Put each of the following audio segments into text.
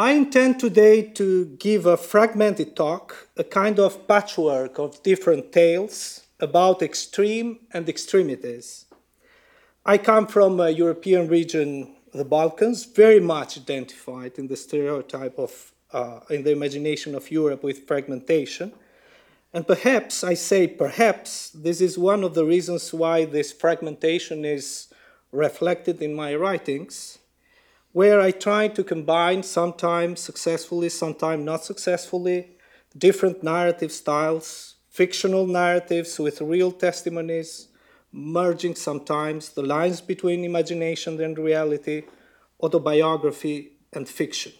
I intend today to give a fragmented talk, a kind of patchwork of different tales about extreme and extremities. I come from a European region, the Balkans, very much identified in the stereotype of, uh, in the imagination of Europe with fragmentation. And perhaps, I say perhaps, this is one of the reasons why this fragmentation is reflected in my writings, where I try to combine, sometimes successfully, sometimes not successfully, different narrative styles, fictional narratives with real testimonies, merging sometimes the lines between imagination and reality, autobiography and fiction.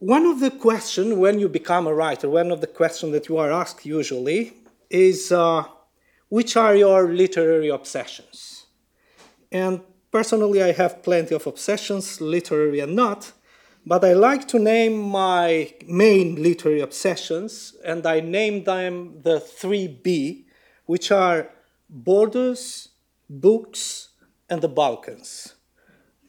One of the questions when you become a writer, one of the questions that you are asked usually is uh, which are your literary obsessions? And personally, I have plenty of obsessions, literary and not, but I like to name my main literary obsessions, and I name them the three B, which are borders, books, and the Balkans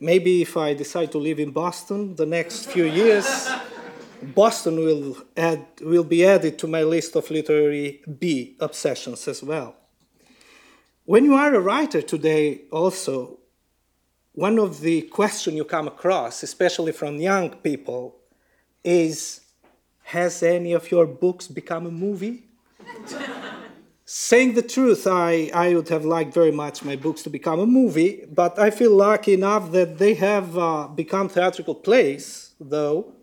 maybe if I decide to live in Boston the next few years, Boston will, add, will be added to my list of literary B obsessions as well. When you are a writer today, also, one of the questions you come across, especially from young people, is Has any of your books become a movie? Saying the truth, I, I would have liked very much my books to become a movie, but I feel lucky enough that they have uh, become theatrical plays, though,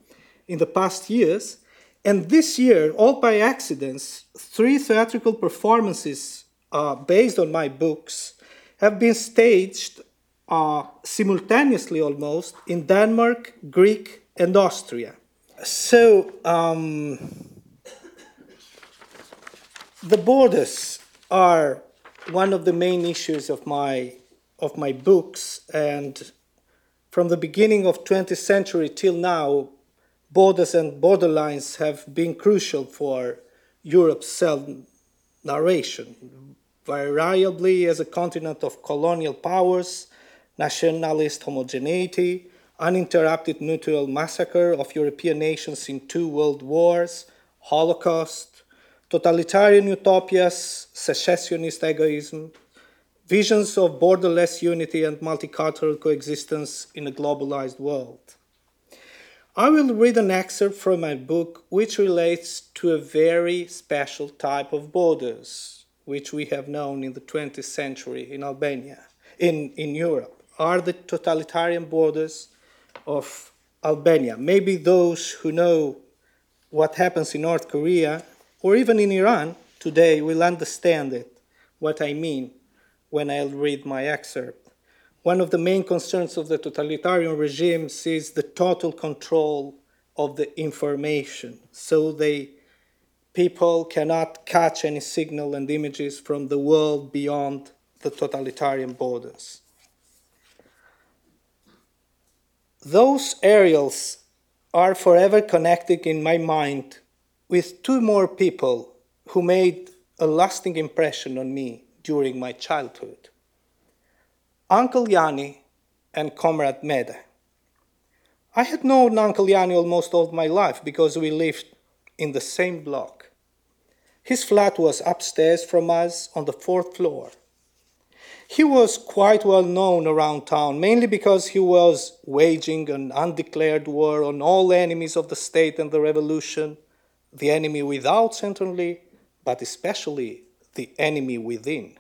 in the past years. And this year, all by accidents, three theatrical performances uh, based on my books have been staged uh, simultaneously almost in Denmark, Greek, and Austria. So, um, the borders are one of the main issues of my of my books and from the beginning of 20th century till now borders and borderlines have been crucial for Europe's self narration variably as a continent of colonial powers nationalist homogeneity uninterrupted mutual massacre of European nations in two world wars holocaust totalitarian utopias, secessionist egoism, visions of borderless unity and multicultural coexistence in a globalized world. I will read an excerpt from my book which relates to a very special type of borders which we have known in the 20th century in Albania, in, in Europe, are the totalitarian borders of Albania. Maybe those who know what happens in North Korea or even in Iran today will understand it, what I mean when I'll read my excerpt. One of the main concerns of the totalitarian regimes is the total control of the information. So they people cannot catch any signal and images from the world beyond the totalitarian borders. Those aerials are forever connected in my mind with two more people who made a lasting impression on me during my childhood Uncle Yanni and Comrade Mete. I had known Uncle Yanni almost all my life because we lived in the same block. His flat was upstairs from us on the fourth floor. He was quite well known around town, mainly because he was waging an undeclared war on all enemies of the state and the revolution the enemy without, certainly, but especially the enemy within.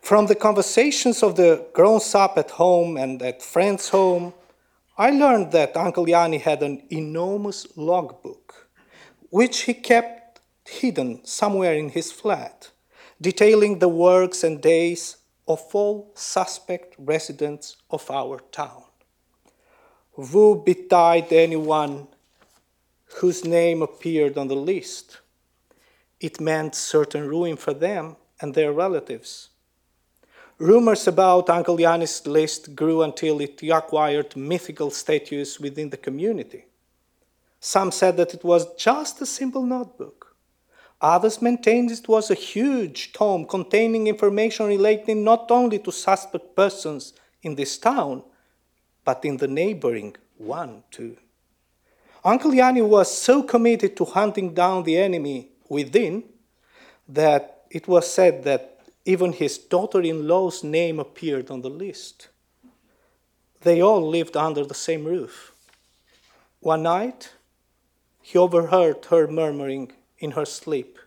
From the conversations of the grown up at home and at friends' home, I learned that Uncle Yanni had an enormous logbook, which he kept hidden somewhere in his flat, detailing the works and days of all suspect residents of our town. Woe betide anyone whose name appeared on the list. It meant certain ruin for them and their relatives. Rumors about Uncle Yanni's list grew until it acquired mythical status within the community. Some said that it was just a simple notebook. Others maintained it was a huge tome containing information relating not only to suspect persons in this town, but in the neighboring one too. Uncle Yanni was so committed to hunting down the enemy within that it was said that even his daughter in law's name appeared on the list. They all lived under the same roof. One night, he overheard her murmuring in her sleep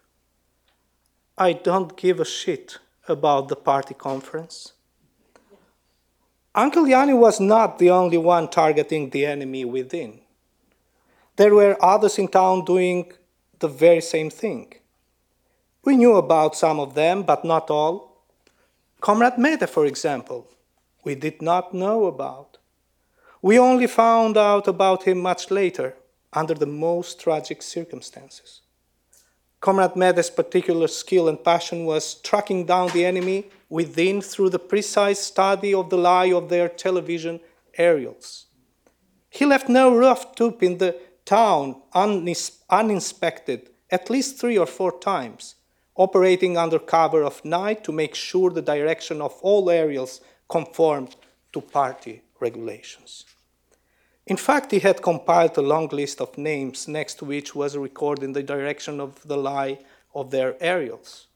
I don't give a shit about the party conference. Uncle Yanni was not the only one targeting the enemy within. There were others in town doing the very same thing. We knew about some of them, but not all. Comrade Mete, for example, we did not know about. We only found out about him much later, under the most tragic circumstances. Comrade Mete's particular skill and passion was tracking down the enemy within through the precise study of the lie of their television aerials. He left no rough tube in the town uninspected at least three or four times, operating under cover of night to make sure the direction of all aerials conformed to party regulations. In fact, he had compiled a long list of names next to which was recorded in the direction of the lie of their aerials.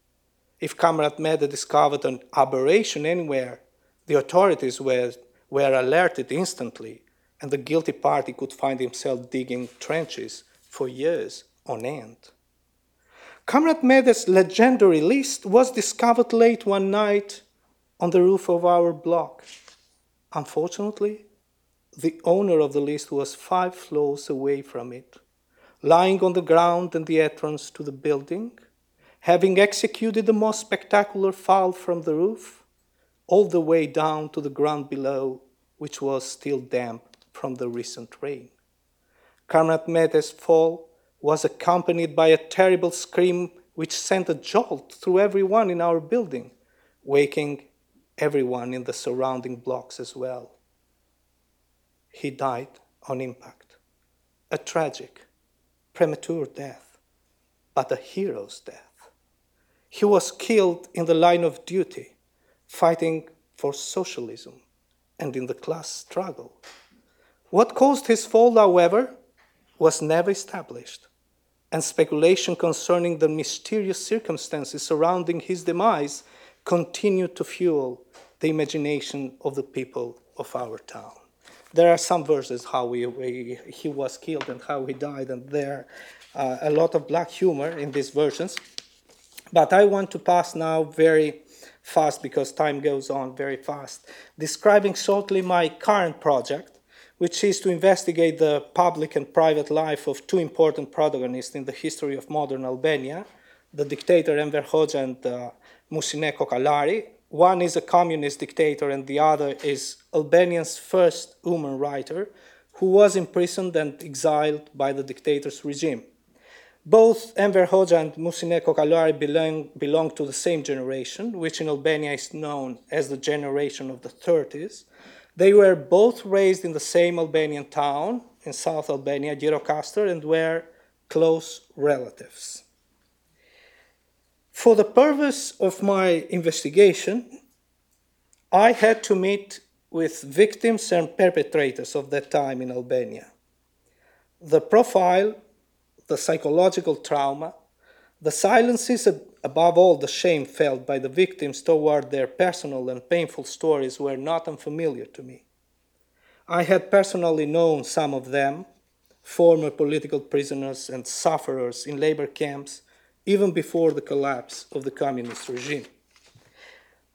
If Comrade Mete discovered an aberration anywhere, the authorities were, were alerted instantly, and the guilty party could find himself digging trenches for years on end. Comrade Mete's legendary list was discovered late one night on the roof of our block. Unfortunately, the owner of the list was five floors away from it, lying on the ground in the entrance to the building, having executed the most spectacular fall from the roof, all the way down to the ground below, which was still damp from the recent rain. Comrade Mete's fall was accompanied by a terrible scream which sent a jolt through everyone in our building, waking everyone in the surrounding blocks as well. He died on impact. A tragic, premature death, but a hero's death. He was killed in the line of duty, fighting for socialism and in the class struggle. What caused his fall, however, was never established, and speculation concerning the mysterious circumstances surrounding his demise continued to fuel the imagination of the people of our town. There are some verses how he, he, he was killed and how he died, and there are uh, a lot of black humor in these versions. But I want to pass now very fast because time goes on very fast, describing shortly my current project, which is to investigate the public and private life of two important protagonists in the history of modern Albania, the dictator Enver Hoxha and uh, Musine Kokalari. One is a communist dictator and the other is Albania's first woman writer, who was imprisoned and exiled by the dictator's regime. Both Enver Hoxha and Musine Kokalari belong, belong to the same generation, which in Albania is known as the generation of the 30s, they were both raised in the same Albanian town in South Albania, Gjirokastër, and were close relatives. For the purpose of my investigation, I had to meet with victims and perpetrators of that time in Albania. The profile, the psychological trauma, the silences, above all the shame felt by the victims toward their personal and painful stories, were not unfamiliar to me. I had personally known some of them, former political prisoners and sufferers in labor camps, even before the collapse of the communist regime.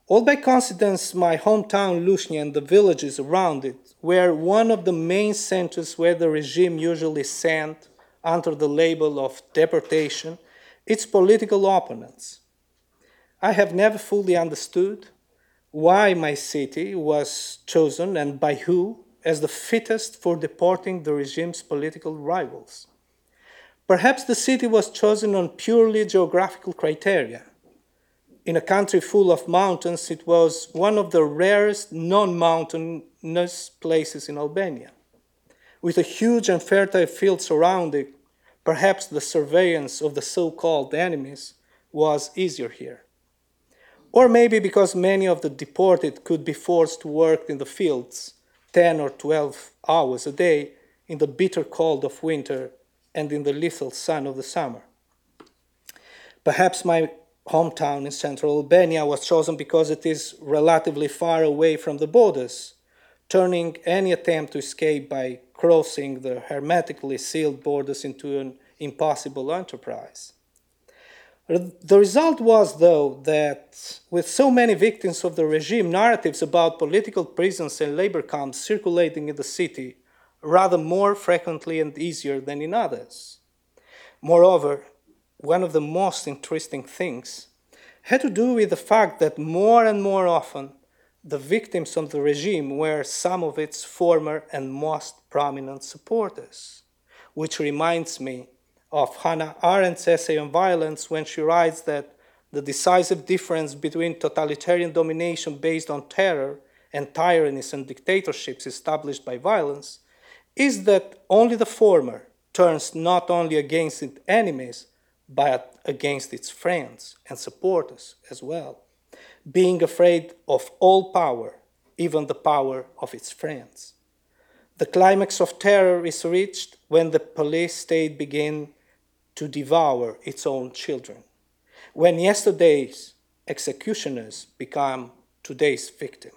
All by coincidence, my hometown Lushnja and the villages around it were one of the main centers where the regime usually sent, under the label of deportation, its political opponents. I have never fully understood why my city was chosen and by who as the fittest for deporting the regime's political rivals. Perhaps the city was chosen on purely geographical criteria. In a country full of mountains, it was one of the rarest non mountainous places in Albania. With a huge and fertile field surrounding Perhaps the surveillance of the so called enemies was easier here. Or maybe because many of the deported could be forced to work in the fields 10 or 12 hours a day in the bitter cold of winter and in the lethal sun of the summer. Perhaps my hometown in central Albania was chosen because it is relatively far away from the borders, turning any attempt to escape by crossing the hermetically sealed borders into an impossible enterprise. The result was, though, that with so many victims of the regime, narratives about political prisons and labor camps circulating in the city rather more frequently and easier than in others. Moreover, one of the most interesting things had to do with the fact that more and more often the victims of the regime were some of its former and most prominent supporters, which reminds me of Hannah Arendt's essay on violence when she writes that the decisive difference between totalitarian domination based on terror and tyrannies and dictatorships established by violence is that only the former turns not only against its enemies, but against its friends and supporters as well, being afraid of all power, even the power of its friends. The climax of terror is reached when the police state begins to devour its own children. When yesterday's executioners become today's victim.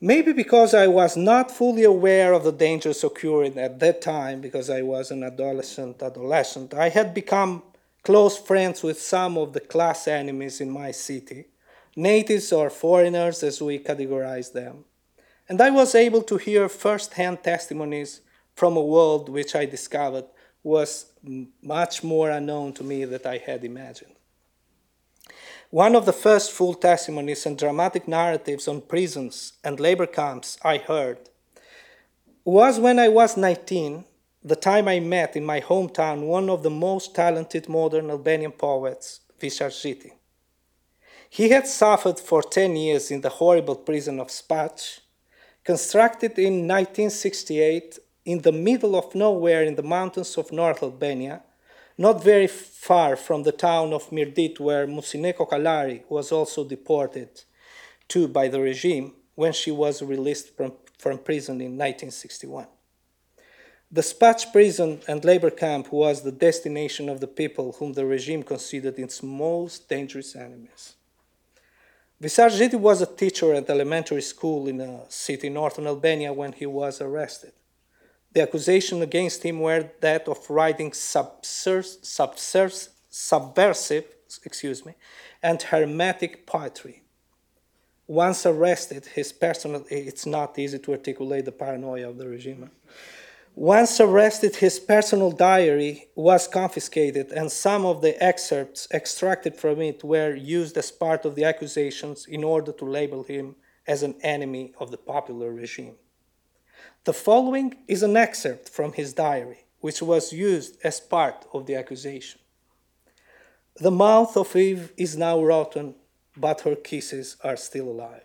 Maybe because I was not fully aware of the dangers occurring at that time, because I was an adolescent, adolescent, I had become close friends with some of the class enemies in my city, natives or foreigners as we categorize them. And I was able to hear first-hand testimonies from a world which I discovered was much more unknown to me than I had imagined. One of the first full testimonies and dramatic narratives on prisons and labor camps I heard was when I was 19, the time I met in my hometown one of the most talented modern Albanian poets, Visar Zhiti. He had suffered for 10 years in the horrible prison of Spac, constructed in 1968 in the middle of nowhere in the mountains of North Albania, not very far from the town of Mirdit, where Musine Kokalari was also deported to by the regime when she was released from, from prison in 1961. The Spac prison and labor camp was the destination of the people whom the regime considered its most dangerous enemies. Visar Zhiti was a teacher at elementary school in a city in northern Albania when he was arrested. The accusation against him were that of writing subversive, excuse me, and hermetic poetry. Once arrested, his personal, it's not easy to articulate the paranoia of the regime. Once arrested, his personal diary was confiscated, and some of the excerpts extracted from it were used as part of the accusations in order to label him as an enemy of the popular regime. The following is an excerpt from his diary, which was used as part of the accusation. The mouth of Eve is now rotten, but her kisses are still alive.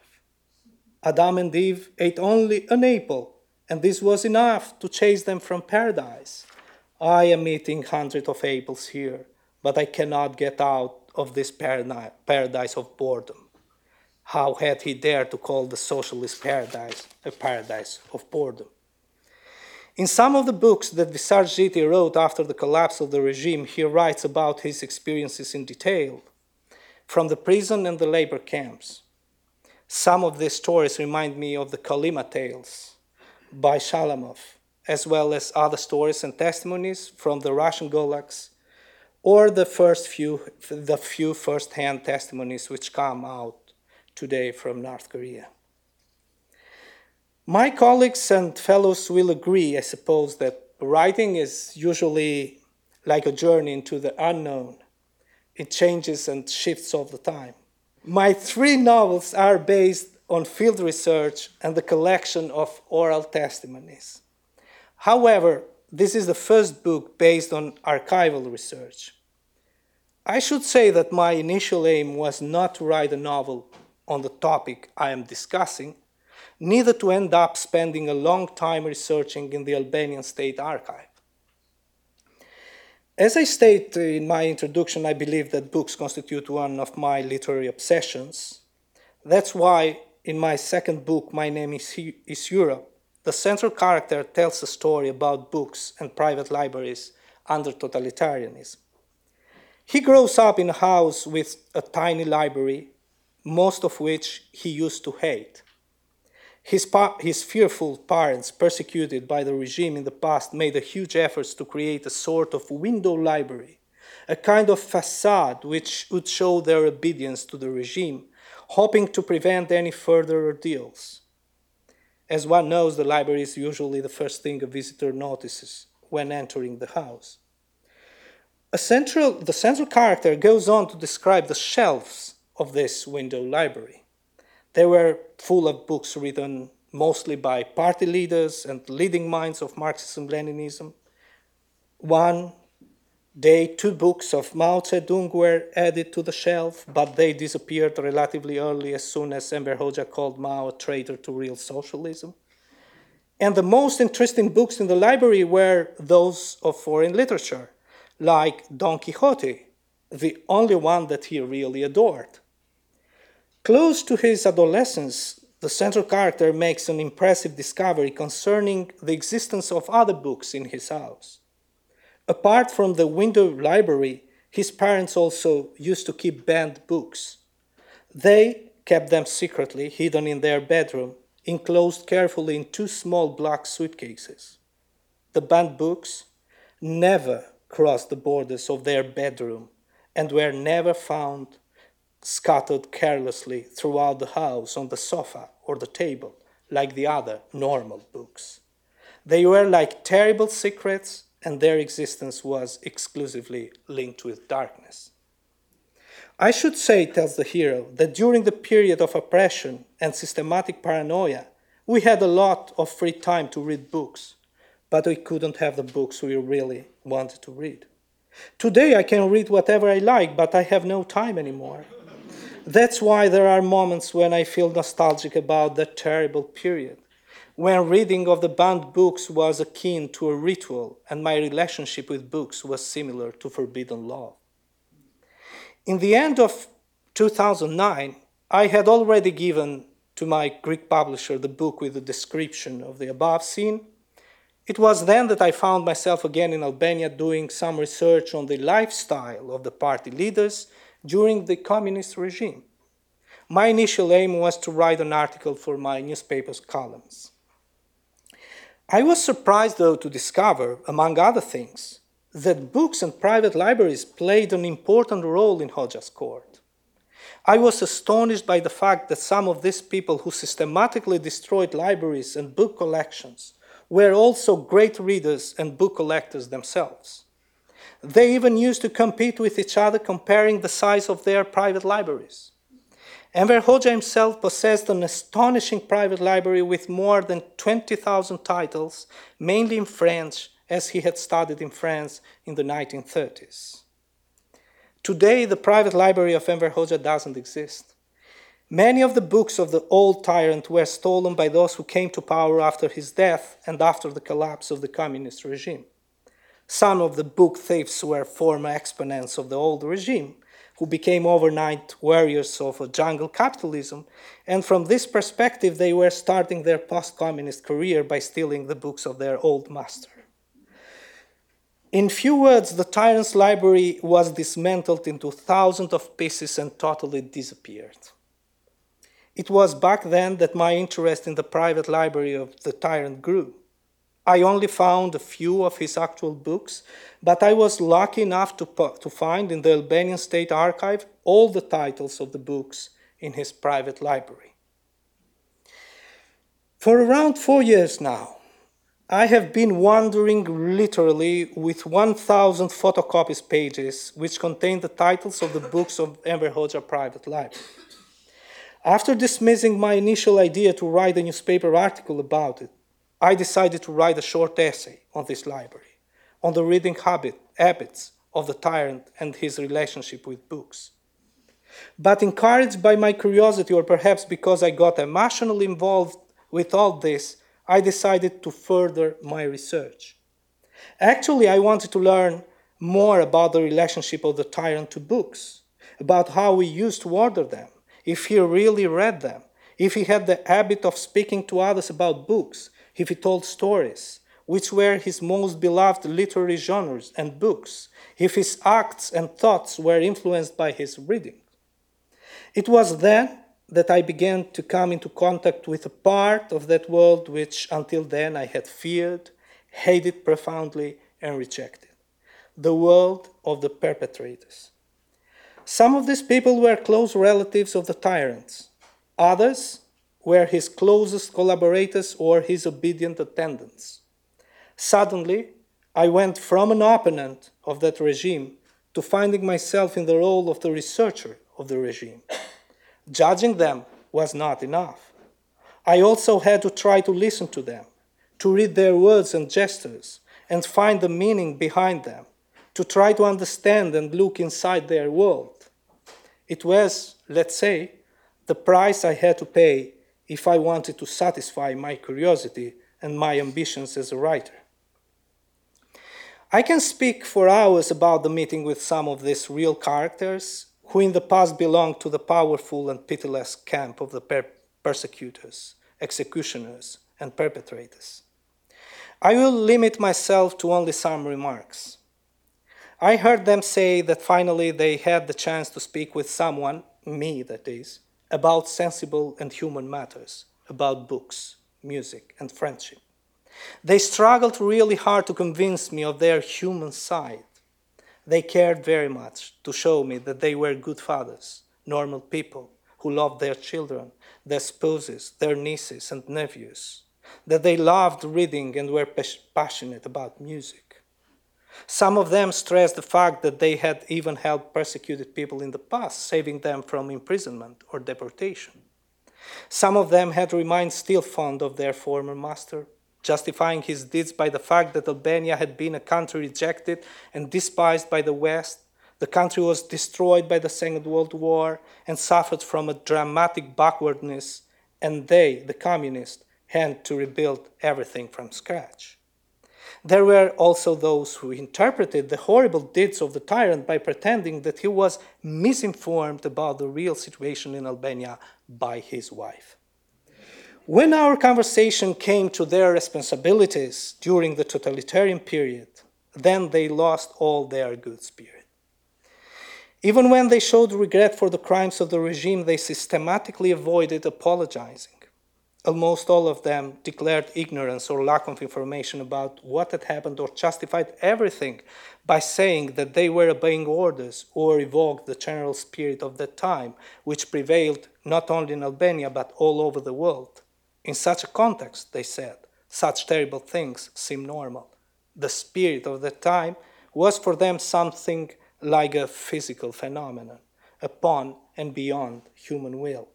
Adam and Eve ate only an apple, and this was enough to chase them from paradise. I am eating hundreds of apples here, but I cannot get out of this paradise of boredom. How had he dared to call the socialist paradise a paradise of boredom? In some of the books that Visar Zhiti wrote after the collapse of the regime, he writes about his experiences in detail, from the prison and the labor camps. Some of these stories remind me of the Kolyma tales by Shalamov, as well as other stories and testimonies from the Russian gulags, or the first few, the few first-hand testimonies which come out today from North Korea. My colleagues and fellows will agree, I suppose, that writing is usually like a journey into the unknown. It changes and shifts all the time. My three novels are based on field research and the collection of oral testimonies. However, this is the first book based on archival research. I should say that my initial aim was not to write a novel on the topic I am discussing, neither to end up spending a long time researching in the Albanian State Archive. As I state in my introduction, I believe that books constitute one of my literary obsessions. That's why in my second book, My Name is, is Europe, the central character tells a story about books and private libraries under totalitarianism. He grows up in a house with a tiny library, most of which he used to hate. His, pa- his fearful parents, persecuted by the regime in the past, made a huge efforts to create a sort of window library, a kind of facade which would show their obedience to the regime, hoping to prevent any further ordeals. As one knows, the library is usually the first thing a visitor notices when entering the house. Central, the central character goes on to describe the shelves of this window library. They were full of books written mostly by party leaders and leading minds of Marxism Leninism. One day, two books of Mao Zedong were added to the shelf, but they disappeared relatively early as soon as Enver Hoxha called Mao a traitor to real socialism. And the most interesting books in the library were those of foreign literature like Don Quixote, the only one that he really adored. Close to his adolescence, the central character makes an impressive discovery concerning the existence of other books in his house. Apart from the window library, his parents also used to keep banned books. They kept them secretly, hidden in their bedroom, enclosed carefully in two small black suitcases. The banned books never crossed the borders of their bedroom and were never found scattered carelessly throughout the house on the sofa or the table, like the other normal books. They were like terrible secrets, and their existence was exclusively linked with darkness. I should say, tells the hero, that during the period of oppression and systematic paranoia, we had a lot of free time to read books but we couldn't have the books we really wanted to read. Today I can read whatever I like, but I have no time anymore. That's why there are moments when I feel nostalgic about that terrible period, when reading of the banned books was akin to a ritual and my relationship with books was similar to forbidden love. In the end of 2009, I had already given to my Greek publisher the book with the description of the above scene, it was then that I found myself again in Albania doing some research on the lifestyle of the party leaders during the communist regime. My initial aim was to write an article for my newspaper's columns. I was surprised, though, to discover, among other things, that books and private libraries played an important role in Hoxha's court. I was astonished by the fact that some of these people who systematically destroyed libraries and book collections were also great readers and book collectors themselves. They even used to compete with each other, comparing the size of their private libraries. Enver Hoxha himself possessed an astonishing private library with more than 20,000 titles, mainly in French, as he had studied in France in the 1930s. Today, the private library of Enver Hoxha doesn't exist. Many of the books of the old tyrant were stolen by those who came to power after his death and after the collapse of the communist regime. Some of the book thieves were former exponents of the old regime, who became overnight warriors of a jungle capitalism, and from this perspective, they were starting their post communist career by stealing the books of their old master. In few words, the tyrant's library was dismantled into thousands of pieces and totally disappeared. It was back then that my interest in the private library of the tyrant grew. I only found a few of his actual books, but I was lucky enough to, to find in the Albanian State Archive all the titles of the books in his private library. For around four years now, I have been wandering literally with 1,000 photocopies pages which contain the titles of the books of Enver Hoxha Private Library. After dismissing my initial idea to write a newspaper article about it, I decided to write a short essay on this library, on the reading habit, habits of the tyrant and his relationship with books. But encouraged by my curiosity, or perhaps because I got emotionally involved with all this, I decided to further my research. Actually, I wanted to learn more about the relationship of the tyrant to books, about how he used to order them, if he really read them, if he had the habit of speaking to others about books, if he told stories, which were his most beloved literary genres and books, if his acts and thoughts were influenced by his reading. It was then that I began to come into contact with a part of that world which until then I had feared, hated profoundly, and rejected the world of the perpetrators. Some of these people were close relatives of the tyrants, others were his closest collaborators or his obedient attendants. Suddenly, I went from an opponent of that regime to finding myself in the role of the researcher of the regime. Judging them was not enough. I also had to try to listen to them, to read their words and gestures, and find the meaning behind them, to try to understand and look inside their world. It was, let's say, the price I had to pay if I wanted to satisfy my curiosity and my ambitions as a writer. I can speak for hours about the meeting with some of these real characters who in the past belonged to the powerful and pitiless camp of the per- persecutors, executioners, and perpetrators. I will limit myself to only some remarks. I heard them say that finally they had the chance to speak with someone, me that is, about sensible and human matters, about books, music, and friendship. They struggled really hard to convince me of their human side. They cared very much to show me that they were good fathers, normal people who loved their children, their spouses, their nieces and nephews, that they loved reading and were passionate about music. Some of them stressed the fact that they had even helped persecuted people in the past, saving them from imprisonment or deportation. Some of them had remained still fond of their former master, justifying his deeds by the fact that Albania had been a country rejected and despised by the West. The country was destroyed by the Second World War and suffered from a dramatic backwardness, and they, the communists, had to rebuild everything from scratch. There were also those who interpreted the horrible deeds of the tyrant by pretending that he was misinformed about the real situation in Albania by his wife. When our conversation came to their responsibilities during the totalitarian period, then they lost all their good spirit. Even when they showed regret for the crimes of the regime, they systematically avoided apologizing. Almost all of them declared ignorance or lack of information about what had happened or justified everything by saying that they were obeying orders or evoked the general spirit of that time, which prevailed not only in Albania but all over the world. In such a context, they said, such terrible things seem normal. The spirit of the time was for them something like a physical phenomenon, upon and beyond human will.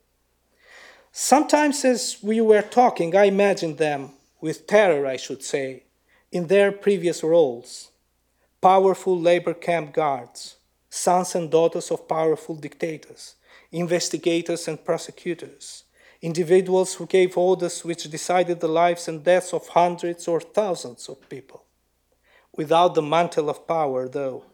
Sometimes, as we were talking, I imagined them, with terror, I should say, in their previous roles powerful labor camp guards, sons and daughters of powerful dictators, investigators and prosecutors, individuals who gave orders which decided the lives and deaths of hundreds or thousands of people. Without the mantle of power, though,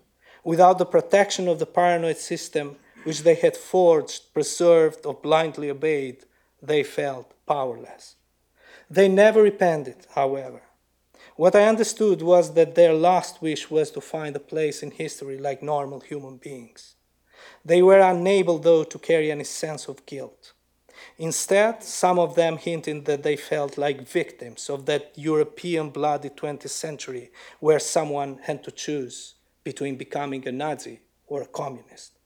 without the protection of the paranoid system which they had forged, preserved, or blindly obeyed, they felt powerless. They never repented, however. What I understood was that their last wish was to find a place in history like normal human beings. They were unable, though, to carry any sense of guilt. Instead, some of them hinted that they felt like victims of that European bloody 20th century where someone had to choose between becoming a Nazi or a communist.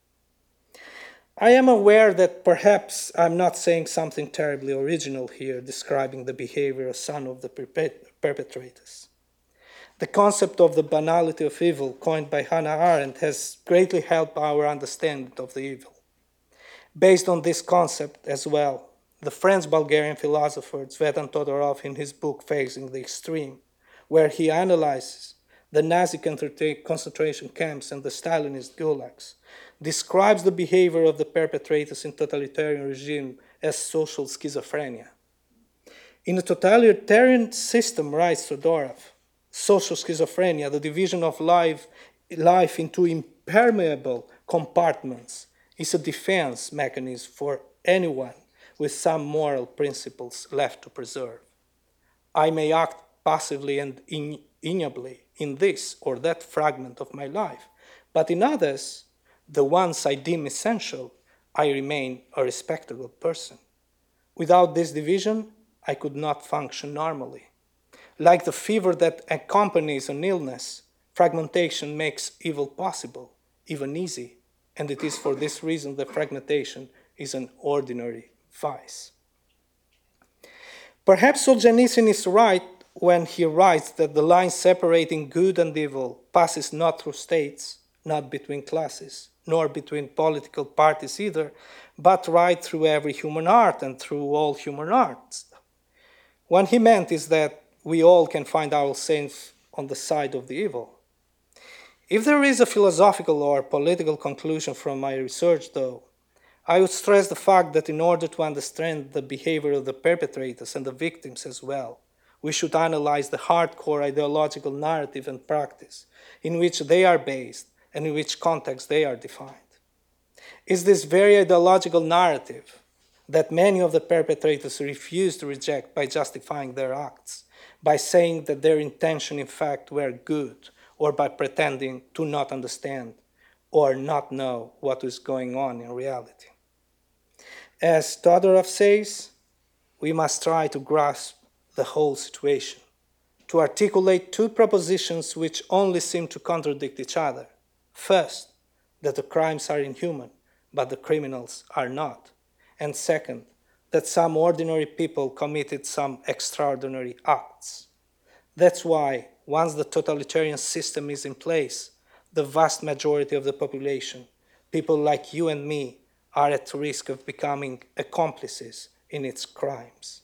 I am aware that perhaps I'm not saying something terribly original here, describing the behavior of some of the perpetrators. The concept of the banality of evil, coined by Hannah Arendt, has greatly helped our understanding of the evil. Based on this concept as well, the French Bulgarian philosopher Tzvetan Todorov, in his book Facing the Extreme, where he analyzes the Nazi concentration camps and the Stalinist gulags, describes the behavior of the perpetrators in totalitarian regime as social schizophrenia. In a totalitarian system, writes Todorov, social schizophrenia, the division of life, life into impermeable compartments, is a defense mechanism for anyone with some moral principles left to preserve. I may act passively and amiably in this or that fragment of my life, but in others, the ones I deem essential, I remain a respectable person. Without this division, I could not function normally. Like the fever that accompanies an illness, fragmentation makes evil possible, even easy, and it is for this reason that fragmentation is an ordinary vice. Perhaps Solzhenitsyn is right when he writes that the line separating good and evil passes not through states, not between classes, nor between political parties either, but right through every human art and through all human arts. What he meant is that we all can find ourselves on the side of the evil. If there is a philosophical or political conclusion from my research, though, I would stress the fact that in order to understand the behavior of the perpetrators and the victims as well, we should analyze the hardcore ideological narrative and practice in which they are based and in which context they are defined. Is this very ideological narrative that many of the perpetrators refuse to reject by justifying their acts, by saying that their intention in fact were good, or by pretending to not understand or not know what is going on in reality. As Todorov says, we must try to grasp the whole situation, to articulate two propositions which only seem to contradict each other. First, that the crimes are inhuman, but the criminals are not. And second, that some ordinary people committed some extraordinary acts. That's why, once the totalitarian system is in place, the vast majority of the population, people like you and me, are at risk of becoming accomplices in its crimes.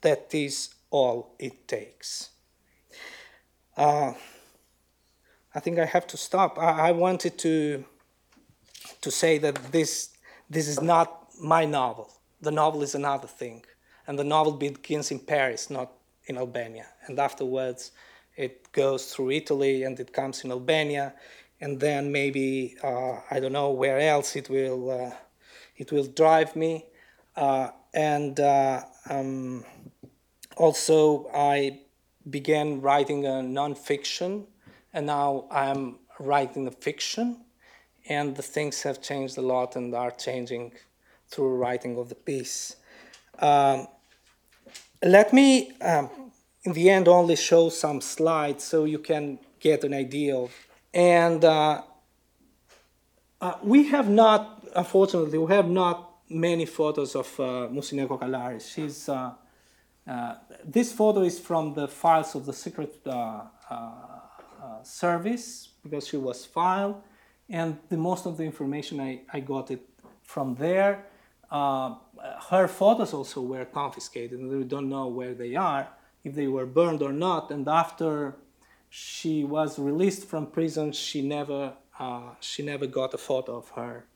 That is all it takes. Uh, I think I have to stop. I, I, wanted to to say that this this is not my novel. The novel is another thing, and the novel begins in Paris, not in Albania, and afterwards it goes through Italy and it comes in Albania, and then maybe uh, I don't know where else it will uh, it will drive me, uh, and uh, um, also, I began writing a nonfiction, and now I'm writing a fiction, and the things have changed a lot and are changing through writing of the piece. Um, let me, um, in the end, only show some slides so you can get an idea of. And uh, uh, we have not, unfortunately, we have not many photos of uh, Musine Kokalari. She's uh, uh, this photo is from the files of the Secret uh, uh, uh, Service because she was filed, and the, most of the information I, I got it from there. Uh, her photos also were confiscated, and we don't know where they are, if they were burned or not. And after she was released from prison, she never she never got a photo of her.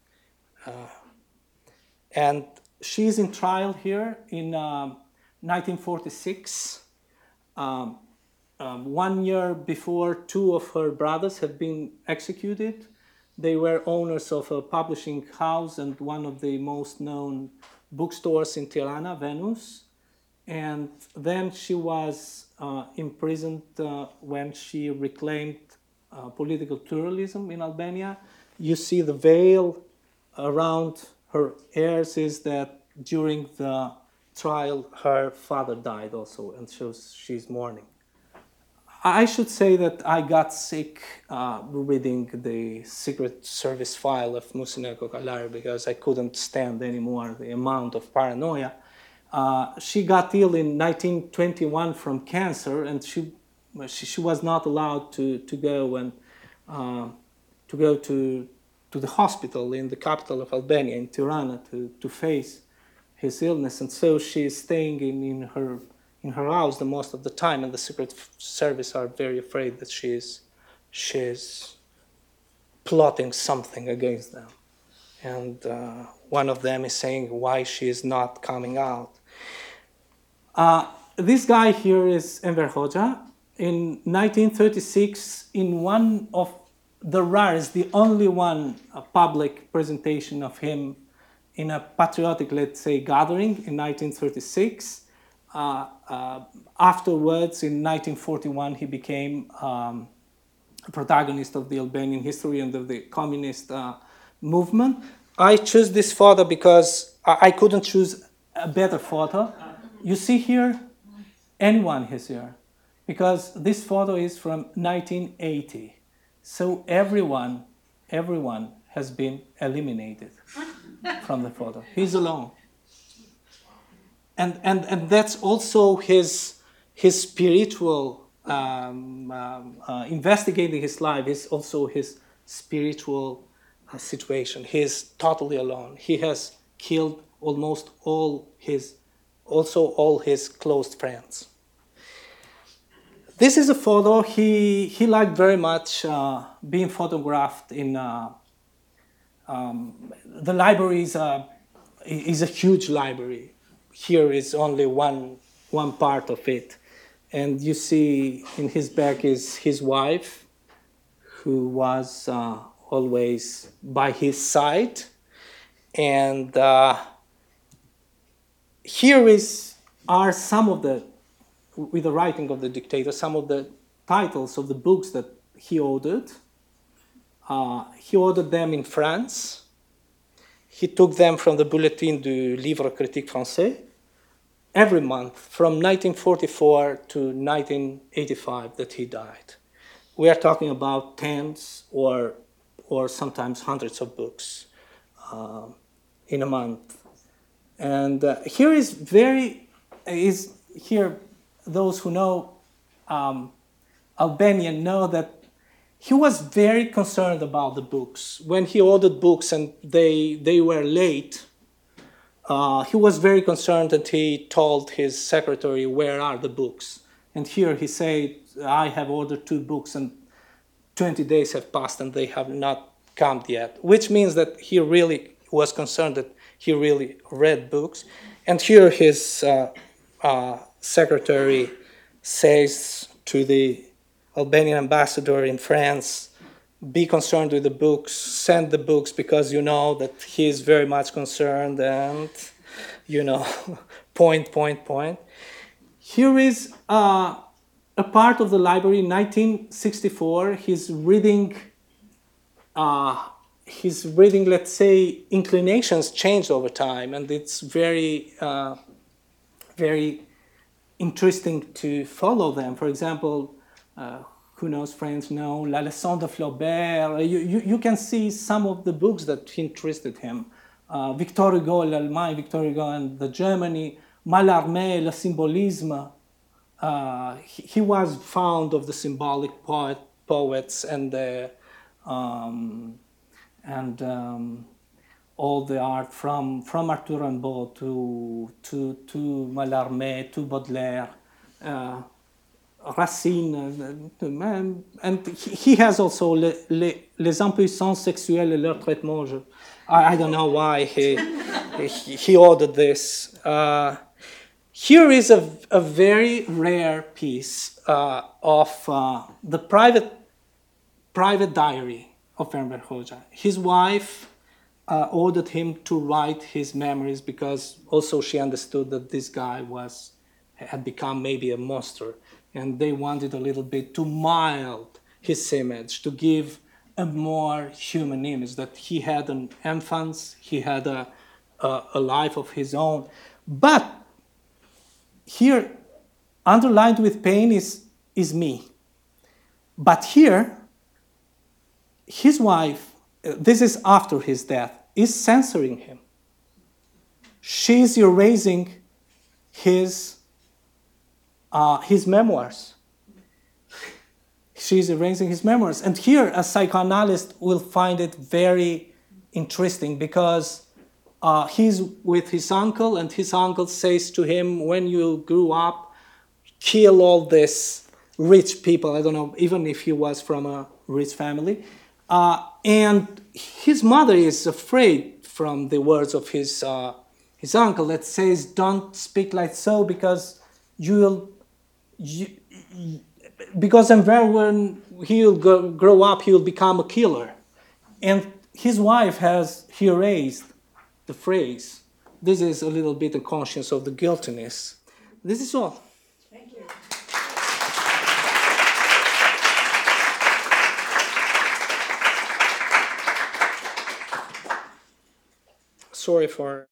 and she's in trial here in. 1946, um, um, one year before two of her brothers had been executed. They were owners of a publishing house and one of the most known bookstores in Tirana, Venus. And then she was uh, imprisoned uh, when she reclaimed uh, political pluralism in Albania. You see the veil around her ears is that during the trial, her father died also, and was, she's mourning. I should say that I got sick uh, reading the Secret Service file of Musine Kokalari because I couldn't stand anymore the amount of paranoia. Uh, she got ill in 1921 from cancer, and she, she, she was not allowed to, to go and uh, to go to, to the hospital in the capital of Albania, in Tirana, to, to face his illness, and so she is staying in, in her in her house the most of the time, and the Secret Service are very afraid that she is she is plotting something against them, and uh, one of them is saying why she is not coming out. Uh, this guy here is Enver Hoxha. In 1936, in one of the rarest, the only one public presentation of him in a patriotic, let's say, gathering in 1936. Uh, uh, afterwards, in 1941, he became um, a protagonist of the Albanian history and of the communist uh, movement. I choose this photo because I, I couldn't choose a better photo. You see here, anyone is here, because this photo is from 1980. So everyone, everyone has been eliminated from the photo. He's alone. And, and, and that's also his, his spiritual, um, um, uh, investigating his life is also his spiritual uh, situation. He's totally alone. He has killed almost all his, also all his close friends. This is a photo he, he liked very much uh, being photographed in uh, um, the library is a, is a huge library. Here is only one, one part of it. And you see in his back is his wife, who was uh, always by his side. And uh, here is, are some of the, with the writing of the dictator, some of the titles of the books that he ordered. Uh, he ordered them in France. He took them from the Bulletin du Livre Critique Français every month from 1944 to 1985 that he died. We are talking about tens or, or sometimes hundreds of books uh, in a month. And uh, here is very, is here, those who know um, Albanian know that he was very concerned about the books. When he ordered books and they, they were late, uh, he was very concerned and he told his secretary, Where are the books? And here he said, I have ordered two books and 20 days have passed and they have not come yet, which means that he really was concerned that he really read books. And here his uh, uh, secretary says to the Albanian ambassador in France, be concerned with the books, send the books because you know that he is very much concerned and, you know, point, point, point. Here is uh, a part of the library in 1964. He's reading, uh, he's reading, let's say, inclinations changed over time, and it's very, uh, very interesting to follow them. For example, uh, who knows, La Leçon de Flaubert. You, you, you, can see some of the books that interested him. Uh, Victor Hugo, l'Allemagne, Victor Hugo and the Germany, Mallarmé, Le Symbolisme. Uh, he, he, was fond of the symbolic poet, poets and the, um, and um, all the art from, from Arthur Rimbaud to, to, to Mallarmé to Baudelaire. Uh, Racine, and he has also les, les, les impuissances sexuelles et leur traitement. Je, I, I, don't know why he, he, he ordered this. Uh, here is a, a very rare piece uh, of uh, the private, private diary of Enver Hoxha. His wife uh, ordered him to write his memories because also she understood that this guy was had become maybe a monster and they wanted a little bit to mild his image, to give a more human image, that he had an infant, he had a, a, a life of his own. But here, underlined with pain is, is me. But here, his wife, this is after his death, is censoring him. She's erasing his uh, his memoirs. She's erasing his memoirs. And here, a psychoanalyst will find it very interesting because uh, he's with his uncle, and his uncle says to him, When you grew up, kill all these rich people. I don't know, even if he was from a rich family. Uh, and his mother is afraid from the words of his, uh, his uncle that says, Don't speak like so because you'll you, because then when he'll go, grow up, he'll become a killer. And his wife has he raised the phrase. This is a little bit of conscience of the guiltiness. This is all. Thank you. Sorry for